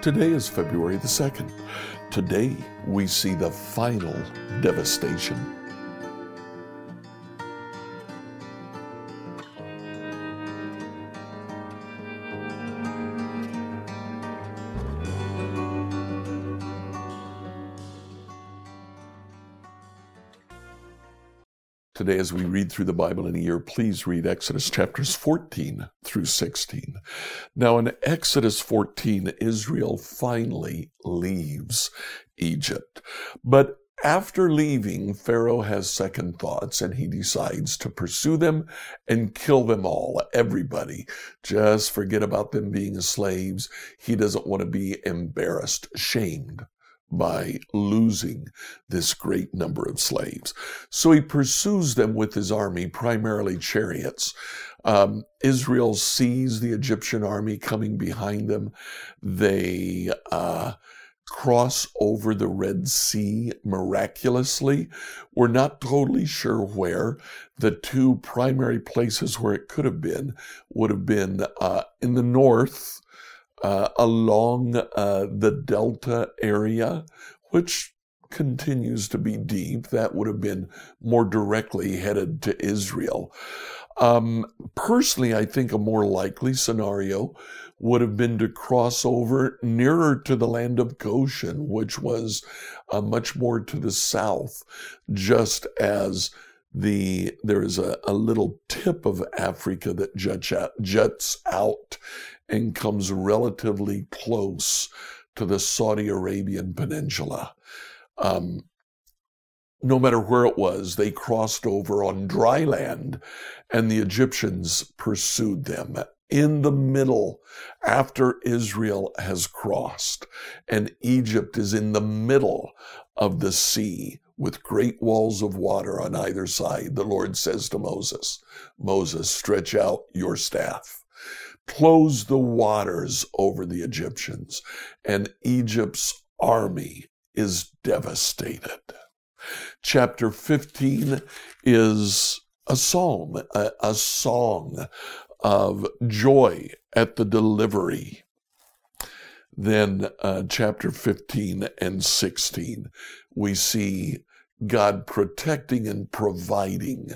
Today is February the 2nd. Today we see the final devastation Today, as we read through the Bible in a year, please read Exodus chapters 14 through 16. Now, in Exodus 14, Israel finally leaves Egypt. But after leaving, Pharaoh has second thoughts and he decides to pursue them and kill them all, everybody. Just forget about them being slaves. He doesn't want to be embarrassed, shamed by losing this great number of slaves. So he pursues them with his army, primarily chariots. Um, Israel sees the Egyptian army coming behind them. They uh, cross over the Red Sea miraculously. We're not totally sure where. The two primary places where it could have been would have been uh, in the north uh, along uh, the Delta area, which continues to be deep. That would have been more directly headed to Israel. Um, personally, I think a more likely scenario would have been to cross over nearer to the land of Goshen, which was uh, much more to the south, just as the there is a, a little tip of Africa that juts out, juts out and comes relatively close to the Saudi Arabian peninsula. Um, no matter where it was, they crossed over on dry land and the Egyptians pursued them in the middle after Israel has crossed and Egypt is in the middle of the sea with great walls of water on either side. The Lord says to Moses, Moses, stretch out your staff closed the waters over the Egyptians, and Egypt's army is devastated. Chapter 15 is a psalm, a, a song of joy at the delivery. Then, uh, chapter 15 and 16, we see God protecting and providing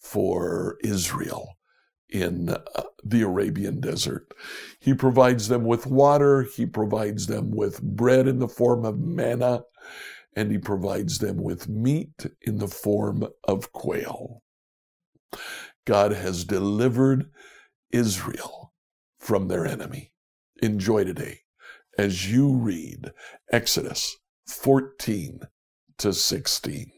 for Israel in uh, the Arabian desert. He provides them with water, he provides them with bread in the form of manna, and he provides them with meat in the form of quail. God has delivered Israel from their enemy. Enjoy today as you read Exodus 14 to 16.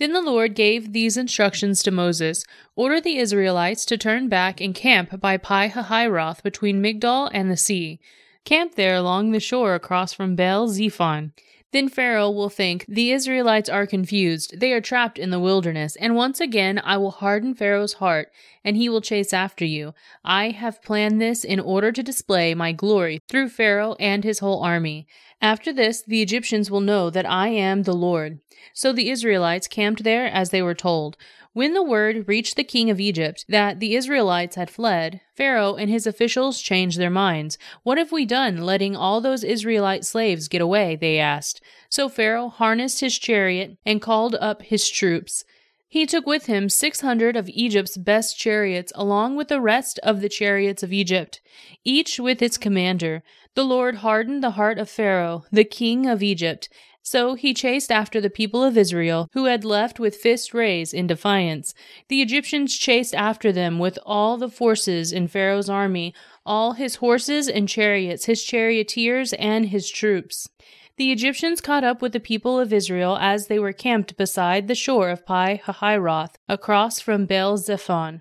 Then the Lord gave these instructions to Moses Order the Israelites to turn back and camp by Pi Hahiroth between Migdol and the sea. Camp there along the shore across from Baal Zephon. Then Pharaoh will think, The Israelites are confused, they are trapped in the wilderness, and once again I will harden Pharaoh's heart, and he will chase after you. I have planned this in order to display my glory through Pharaoh and his whole army. After this, the Egyptians will know that I am the Lord. So the Israelites camped there as they were told. When the word reached the king of Egypt that the Israelites had fled, Pharaoh and his officials changed their minds. What have we done letting all those Israelite slaves get away? they asked. So Pharaoh harnessed his chariot and called up his troops. He took with him six hundred of Egypt's best chariots, along with the rest of the chariots of Egypt, each with its commander. The Lord hardened the heart of Pharaoh, the king of Egypt, so he chased after the people of Israel, who had left with fists raised in defiance. The Egyptians chased after them with all the forces in Pharaoh's army, all his horses and chariots, his charioteers, and his troops. The Egyptians caught up with the people of Israel as they were camped beside the shore of Pi Hahiroth, across from Baal Zephon.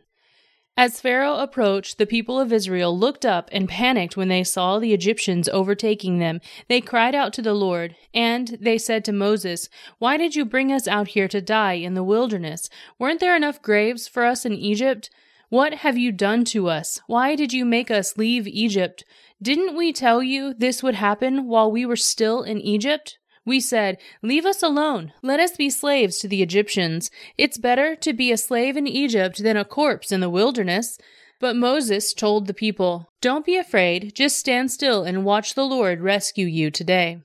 As Pharaoh approached, the people of Israel looked up and panicked when they saw the Egyptians overtaking them. They cried out to the Lord, and they said to Moses, Why did you bring us out here to die in the wilderness? Weren't there enough graves for us in Egypt? What have you done to us? Why did you make us leave Egypt? Didn't we tell you this would happen while we were still in Egypt? We said, Leave us alone. Let us be slaves to the Egyptians. It's better to be a slave in Egypt than a corpse in the wilderness. But Moses told the people, Don't be afraid, just stand still and watch the Lord rescue you today.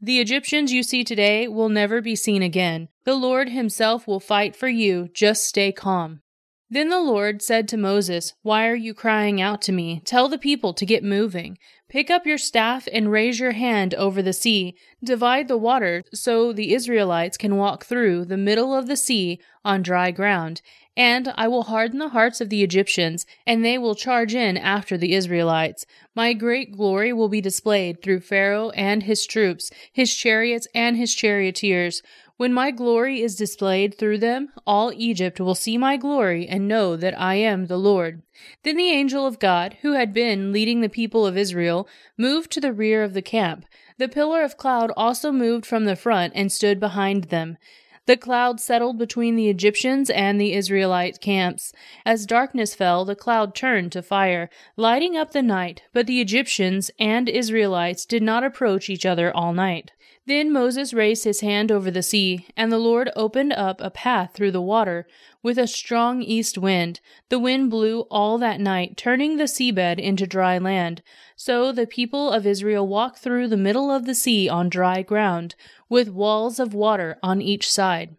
The Egyptians you see today will never be seen again. The Lord himself will fight for you, just stay calm. Then the Lord said to Moses, Why are you crying out to me? Tell the people to get moving. Pick up your staff and raise your hand over the sea. Divide the water so the Israelites can walk through the middle of the sea on dry ground. And I will harden the hearts of the Egyptians, and they will charge in after the Israelites. My great glory will be displayed through Pharaoh and his troops, his chariots and his charioteers. When my glory is displayed through them, all Egypt will see my glory and know that I am the Lord. Then the angel of God, who had been leading the people of Israel, moved to the rear of the camp. The pillar of cloud also moved from the front and stood behind them. The cloud settled between the Egyptians and the Israelite camps. As darkness fell, the cloud turned to fire, lighting up the night, but the Egyptians and Israelites did not approach each other all night. Then Moses raised his hand over the sea, and the Lord opened up a path through the water with a strong east wind. The wind blew all that night, turning the seabed into dry land. So the people of Israel walked through the middle of the sea on dry ground, with walls of water on each side.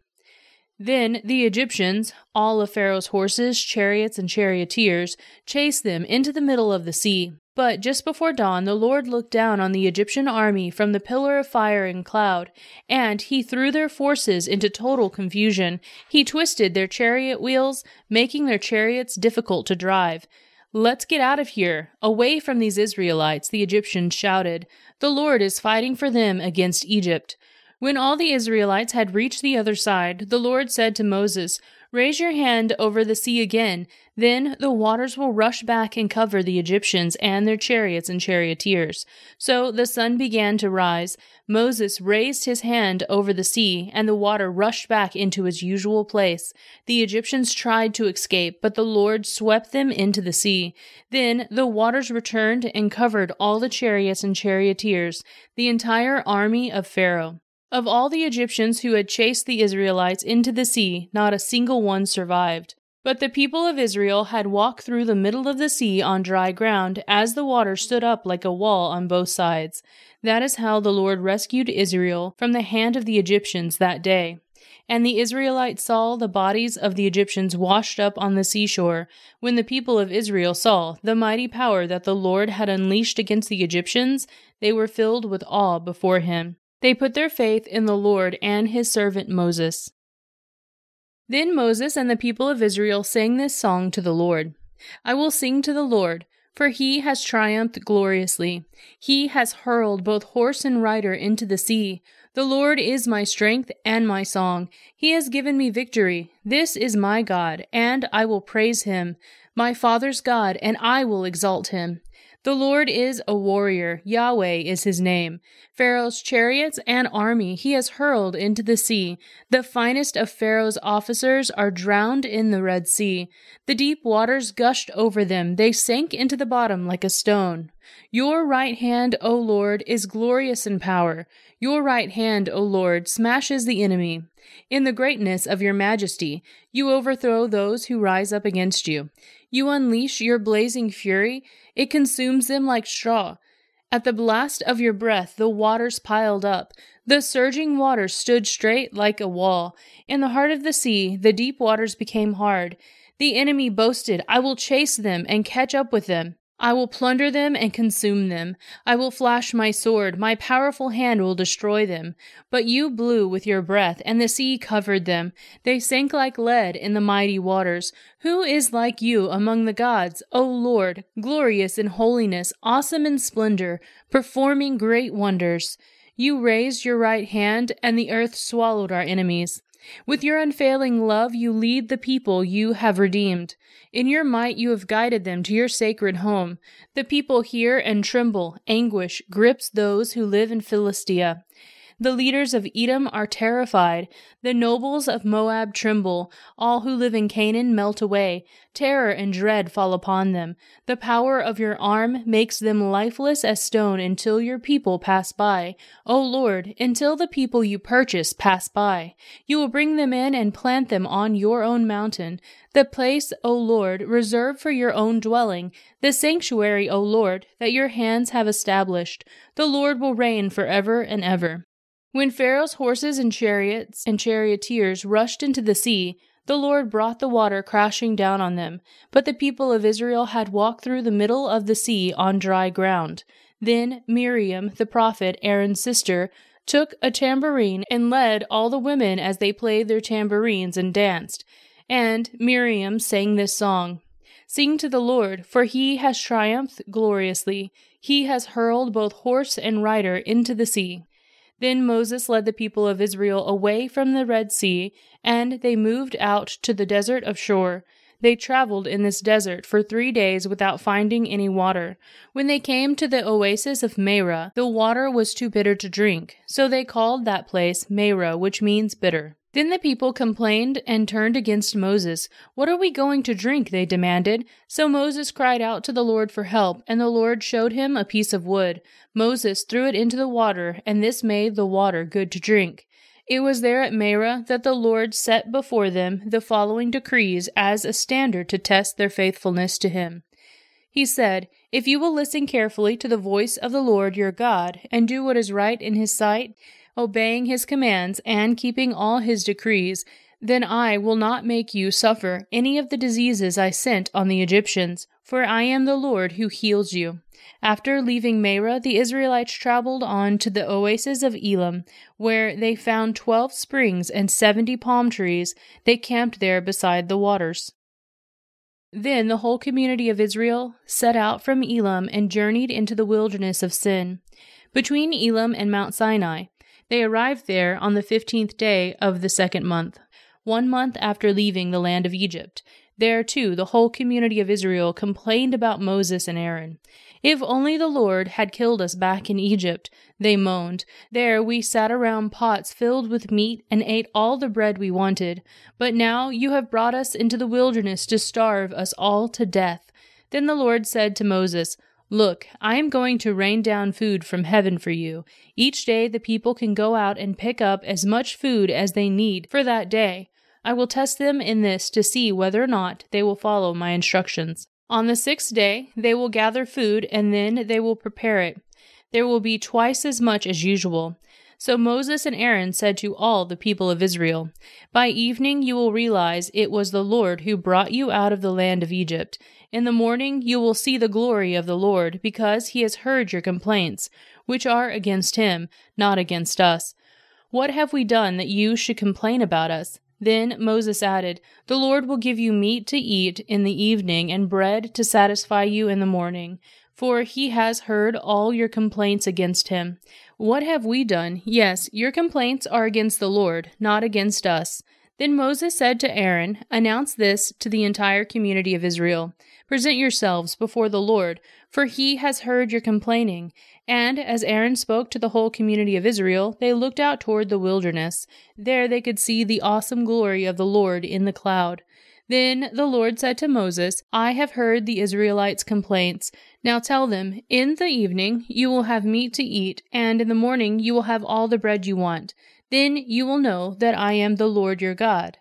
Then the Egyptians, all of Pharaoh's horses, chariots, and charioteers, chased them into the middle of the sea. But just before dawn, the Lord looked down on the Egyptian army from the pillar of fire and cloud, and he threw their forces into total confusion. He twisted their chariot wheels, making their chariots difficult to drive. Let's get out of here, away from these Israelites, the Egyptians shouted. The Lord is fighting for them against Egypt. When all the Israelites had reached the other side, the Lord said to Moses, Raise your hand over the sea again. Then the waters will rush back and cover the Egyptians and their chariots and charioteers. So the sun began to rise. Moses raised his hand over the sea, and the water rushed back into its usual place. The Egyptians tried to escape, but the Lord swept them into the sea. Then the waters returned and covered all the chariots and charioteers, the entire army of Pharaoh. Of all the Egyptians who had chased the Israelites into the sea, not a single one survived. But the people of Israel had walked through the middle of the sea on dry ground, as the water stood up like a wall on both sides. That is how the Lord rescued Israel from the hand of the Egyptians that day. And the Israelites saw the bodies of the Egyptians washed up on the seashore. When the people of Israel saw the mighty power that the Lord had unleashed against the Egyptians, they were filled with awe before him. They put their faith in the Lord and his servant Moses. Then Moses and the people of Israel sang this song to the Lord I will sing to the Lord, for he has triumphed gloriously. He has hurled both horse and rider into the sea. The Lord is my strength and my song. He has given me victory. This is my God, and I will praise him, my father's God, and I will exalt him. The Lord is a warrior, Yahweh is his name. Pharaoh's chariots and army he has hurled into the sea. The finest of Pharaoh's officers are drowned in the Red Sea. The deep waters gushed over them, they sank into the bottom like a stone. Your right hand, O Lord, is glorious in power. Your right hand, O Lord, smashes the enemy. In the greatness of your majesty, you overthrow those who rise up against you. You unleash your blazing fury, it consumes them like straw. At the blast of your breath, the waters piled up. The surging waters stood straight like a wall. In the heart of the sea, the deep waters became hard. The enemy boasted, I will chase them and catch up with them. I will plunder them and consume them. I will flash my sword. My powerful hand will destroy them. But you blew with your breath, and the sea covered them. They sank like lead in the mighty waters. Who is like you among the gods, O Lord, glorious in holiness, awesome in splendor, performing great wonders? You raised your right hand, and the earth swallowed our enemies. With your unfailing love, you lead the people you have redeemed. In your might, you have guided them to your sacred home. The people hear and tremble. Anguish grips those who live in Philistia. The leaders of Edom are terrified. The nobles of Moab tremble. All who live in Canaan melt away. Terror and dread fall upon them. The power of your arm makes them lifeless as stone until your people pass by. O Lord, until the people you purchase pass by. You will bring them in and plant them on your own mountain. The place, O Lord, reserved for your own dwelling, the sanctuary, O Lord, that your hands have established. The Lord will reign forever and ever. When Pharaoh's horses and chariots and charioteers rushed into the sea, the Lord brought the water crashing down on them. But the people of Israel had walked through the middle of the sea on dry ground. Then Miriam, the prophet, Aaron's sister, took a tambourine and led all the women as they played their tambourines and danced. And Miriam sang this song Sing to the Lord, for he has triumphed gloriously. He has hurled both horse and rider into the sea. Then Moses led the people of Israel away from the Red Sea, and they moved out to the desert of Shur. They traveled in this desert for three days without finding any water. When they came to the oasis of Marah, the water was too bitter to drink, so they called that place Marah, which means bitter. Then the people complained and turned against Moses. What are we going to drink? they demanded. So Moses cried out to the Lord for help, and the Lord showed him a piece of wood. Moses threw it into the water, and this made the water good to drink. It was there at Marah that the Lord set before them the following decrees as a standard to test their faithfulness to him. He said, If you will listen carefully to the voice of the Lord your God, and do what is right in his sight, obeying his commands and keeping all his decrees, then I will not make you suffer any of the diseases I sent on the Egyptians, for I am the Lord who heals you. After leaving Marah, the Israelites traveled on to the oasis of Elim, where they found twelve springs and seventy palm trees. They camped there beside the waters. Then the whole community of Israel set out from Elim and journeyed into the wilderness of Sin, between Elim and Mount Sinai. They arrived there on the fifteenth day of the second month, one month after leaving the land of Egypt. There, too, the whole community of Israel complained about Moses and Aaron. If only the Lord had killed us back in Egypt, they moaned. There we sat around pots filled with meat and ate all the bread we wanted. But now you have brought us into the wilderness to starve us all to death. Then the Lord said to Moses, Look, I am going to rain down food from heaven for you. Each day the people can go out and pick up as much food as they need for that day. I will test them in this to see whether or not they will follow my instructions. On the sixth day they will gather food and then they will prepare it. There will be twice as much as usual. So Moses and Aaron said to all the people of Israel, By evening you will realize it was the Lord who brought you out of the land of Egypt. In the morning you will see the glory of the Lord, because he has heard your complaints, which are against him, not against us. What have we done that you should complain about us? Then Moses added, The Lord will give you meat to eat in the evening and bread to satisfy you in the morning, for he has heard all your complaints against him. What have we done? Yes, your complaints are against the Lord, not against us. Then Moses said to Aaron, Announce this to the entire community of Israel. Present yourselves before the Lord, for he has heard your complaining. And as Aaron spoke to the whole community of Israel, they looked out toward the wilderness. There they could see the awesome glory of the Lord in the cloud. Then the Lord said to Moses, I have heard the Israelites' complaints. Now tell them, In the evening you will have meat to eat, and in the morning you will have all the bread you want. Then you will know that I am the Lord your God.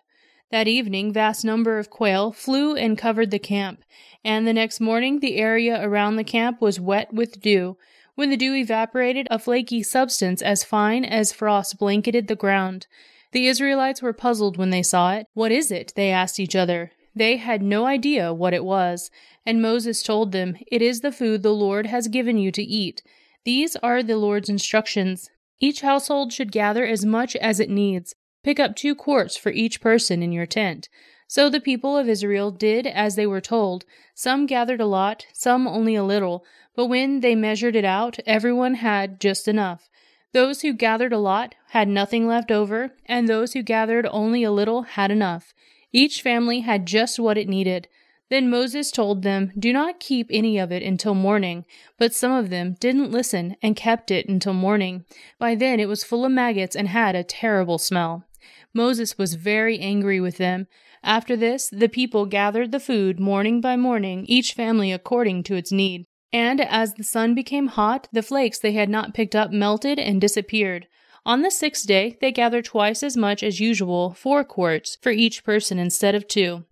That evening, vast number of quail flew and covered the camp, and the next morning the area around the camp was wet with dew. When the dew evaporated, a flaky substance as fine as frost blanketed the ground. The Israelites were puzzled when they saw it. What is it? They asked each other. They had no idea what it was. And Moses told them, It is the food the Lord has given you to eat. These are the Lord's instructions. Each household should gather as much as it needs. Pick up two quarts for each person in your tent. So the people of Israel did as they were told. Some gathered a lot, some only a little, but when they measured it out, everyone had just enough. Those who gathered a lot had nothing left over, and those who gathered only a little had enough. Each family had just what it needed. Then Moses told them, Do not keep any of it until morning. But some of them didn't listen and kept it until morning. By then it was full of maggots and had a terrible smell. Moses was very angry with them. After this, the people gathered the food morning by morning, each family according to its need. And as the sun became hot, the flakes they had not picked up melted and disappeared. On the sixth day, they gathered twice as much as usual, four quarts, for each person instead of two.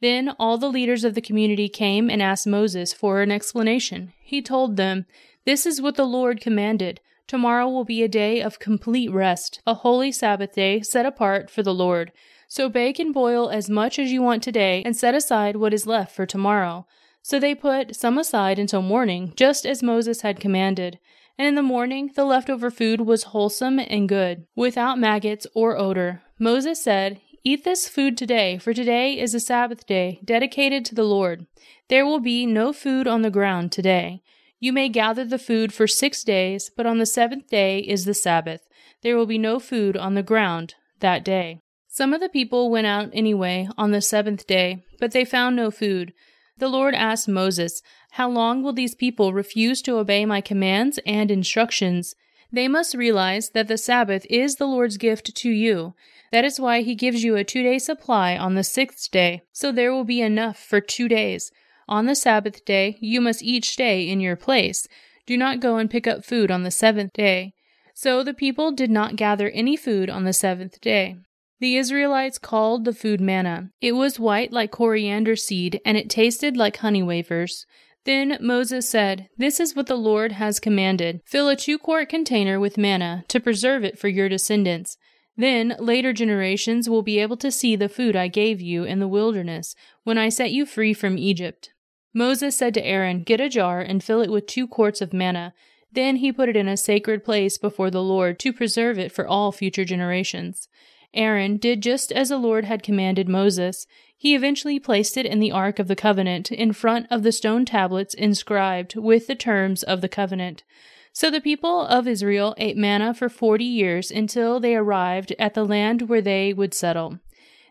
Then all the leaders of the community came and asked Moses for an explanation. He told them, This is what the Lord commanded. Tomorrow will be a day of complete rest, a holy Sabbath day set apart for the Lord. So bake and boil as much as you want today, and set aside what is left for tomorrow. So they put some aside until morning, just as Moses had commanded. And in the morning the leftover food was wholesome and good, without maggots or odor. Moses said, Eat this food today, for today is a Sabbath day, dedicated to the Lord. There will be no food on the ground today. You may gather the food for six days, but on the seventh day is the Sabbath. There will be no food on the ground that day. Some of the people went out anyway on the seventh day, but they found no food. The Lord asked Moses, How long will these people refuse to obey my commands and instructions? They must realize that the Sabbath is the Lord's gift to you. That is why he gives you a two day supply on the sixth day, so there will be enough for two days. On the Sabbath day, you must each stay in your place. Do not go and pick up food on the seventh day. So the people did not gather any food on the seventh day. The Israelites called the food manna. It was white like coriander seed, and it tasted like honey wafers. Then Moses said, This is what the Lord has commanded. Fill a two quart container with manna to preserve it for your descendants. Then later generations will be able to see the food I gave you in the wilderness when I set you free from Egypt. Moses said to Aaron, Get a jar and fill it with two quarts of manna. Then he put it in a sacred place before the Lord to preserve it for all future generations. Aaron did just as the Lord had commanded Moses. He eventually placed it in the Ark of the Covenant in front of the stone tablets inscribed with the terms of the covenant. So the people of Israel ate manna for forty years until they arrived at the land where they would settle.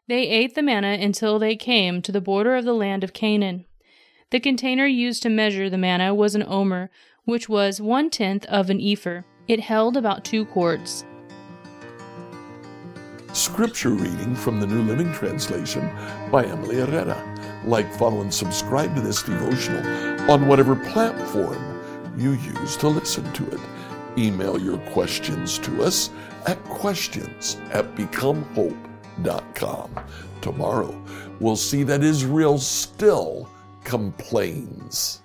They ate the manna until they came to the border of the land of Canaan. The container used to measure the manna was an omer, which was one tenth of an ephah. It held about two quarts. Scripture reading from the New Living Translation by Emily Herrera. Like, follow, and subscribe to this devotional on whatever platform you use to listen to it. Email your questions to us at questions at becomehope.com. Tomorrow, we'll see that Israel still complains.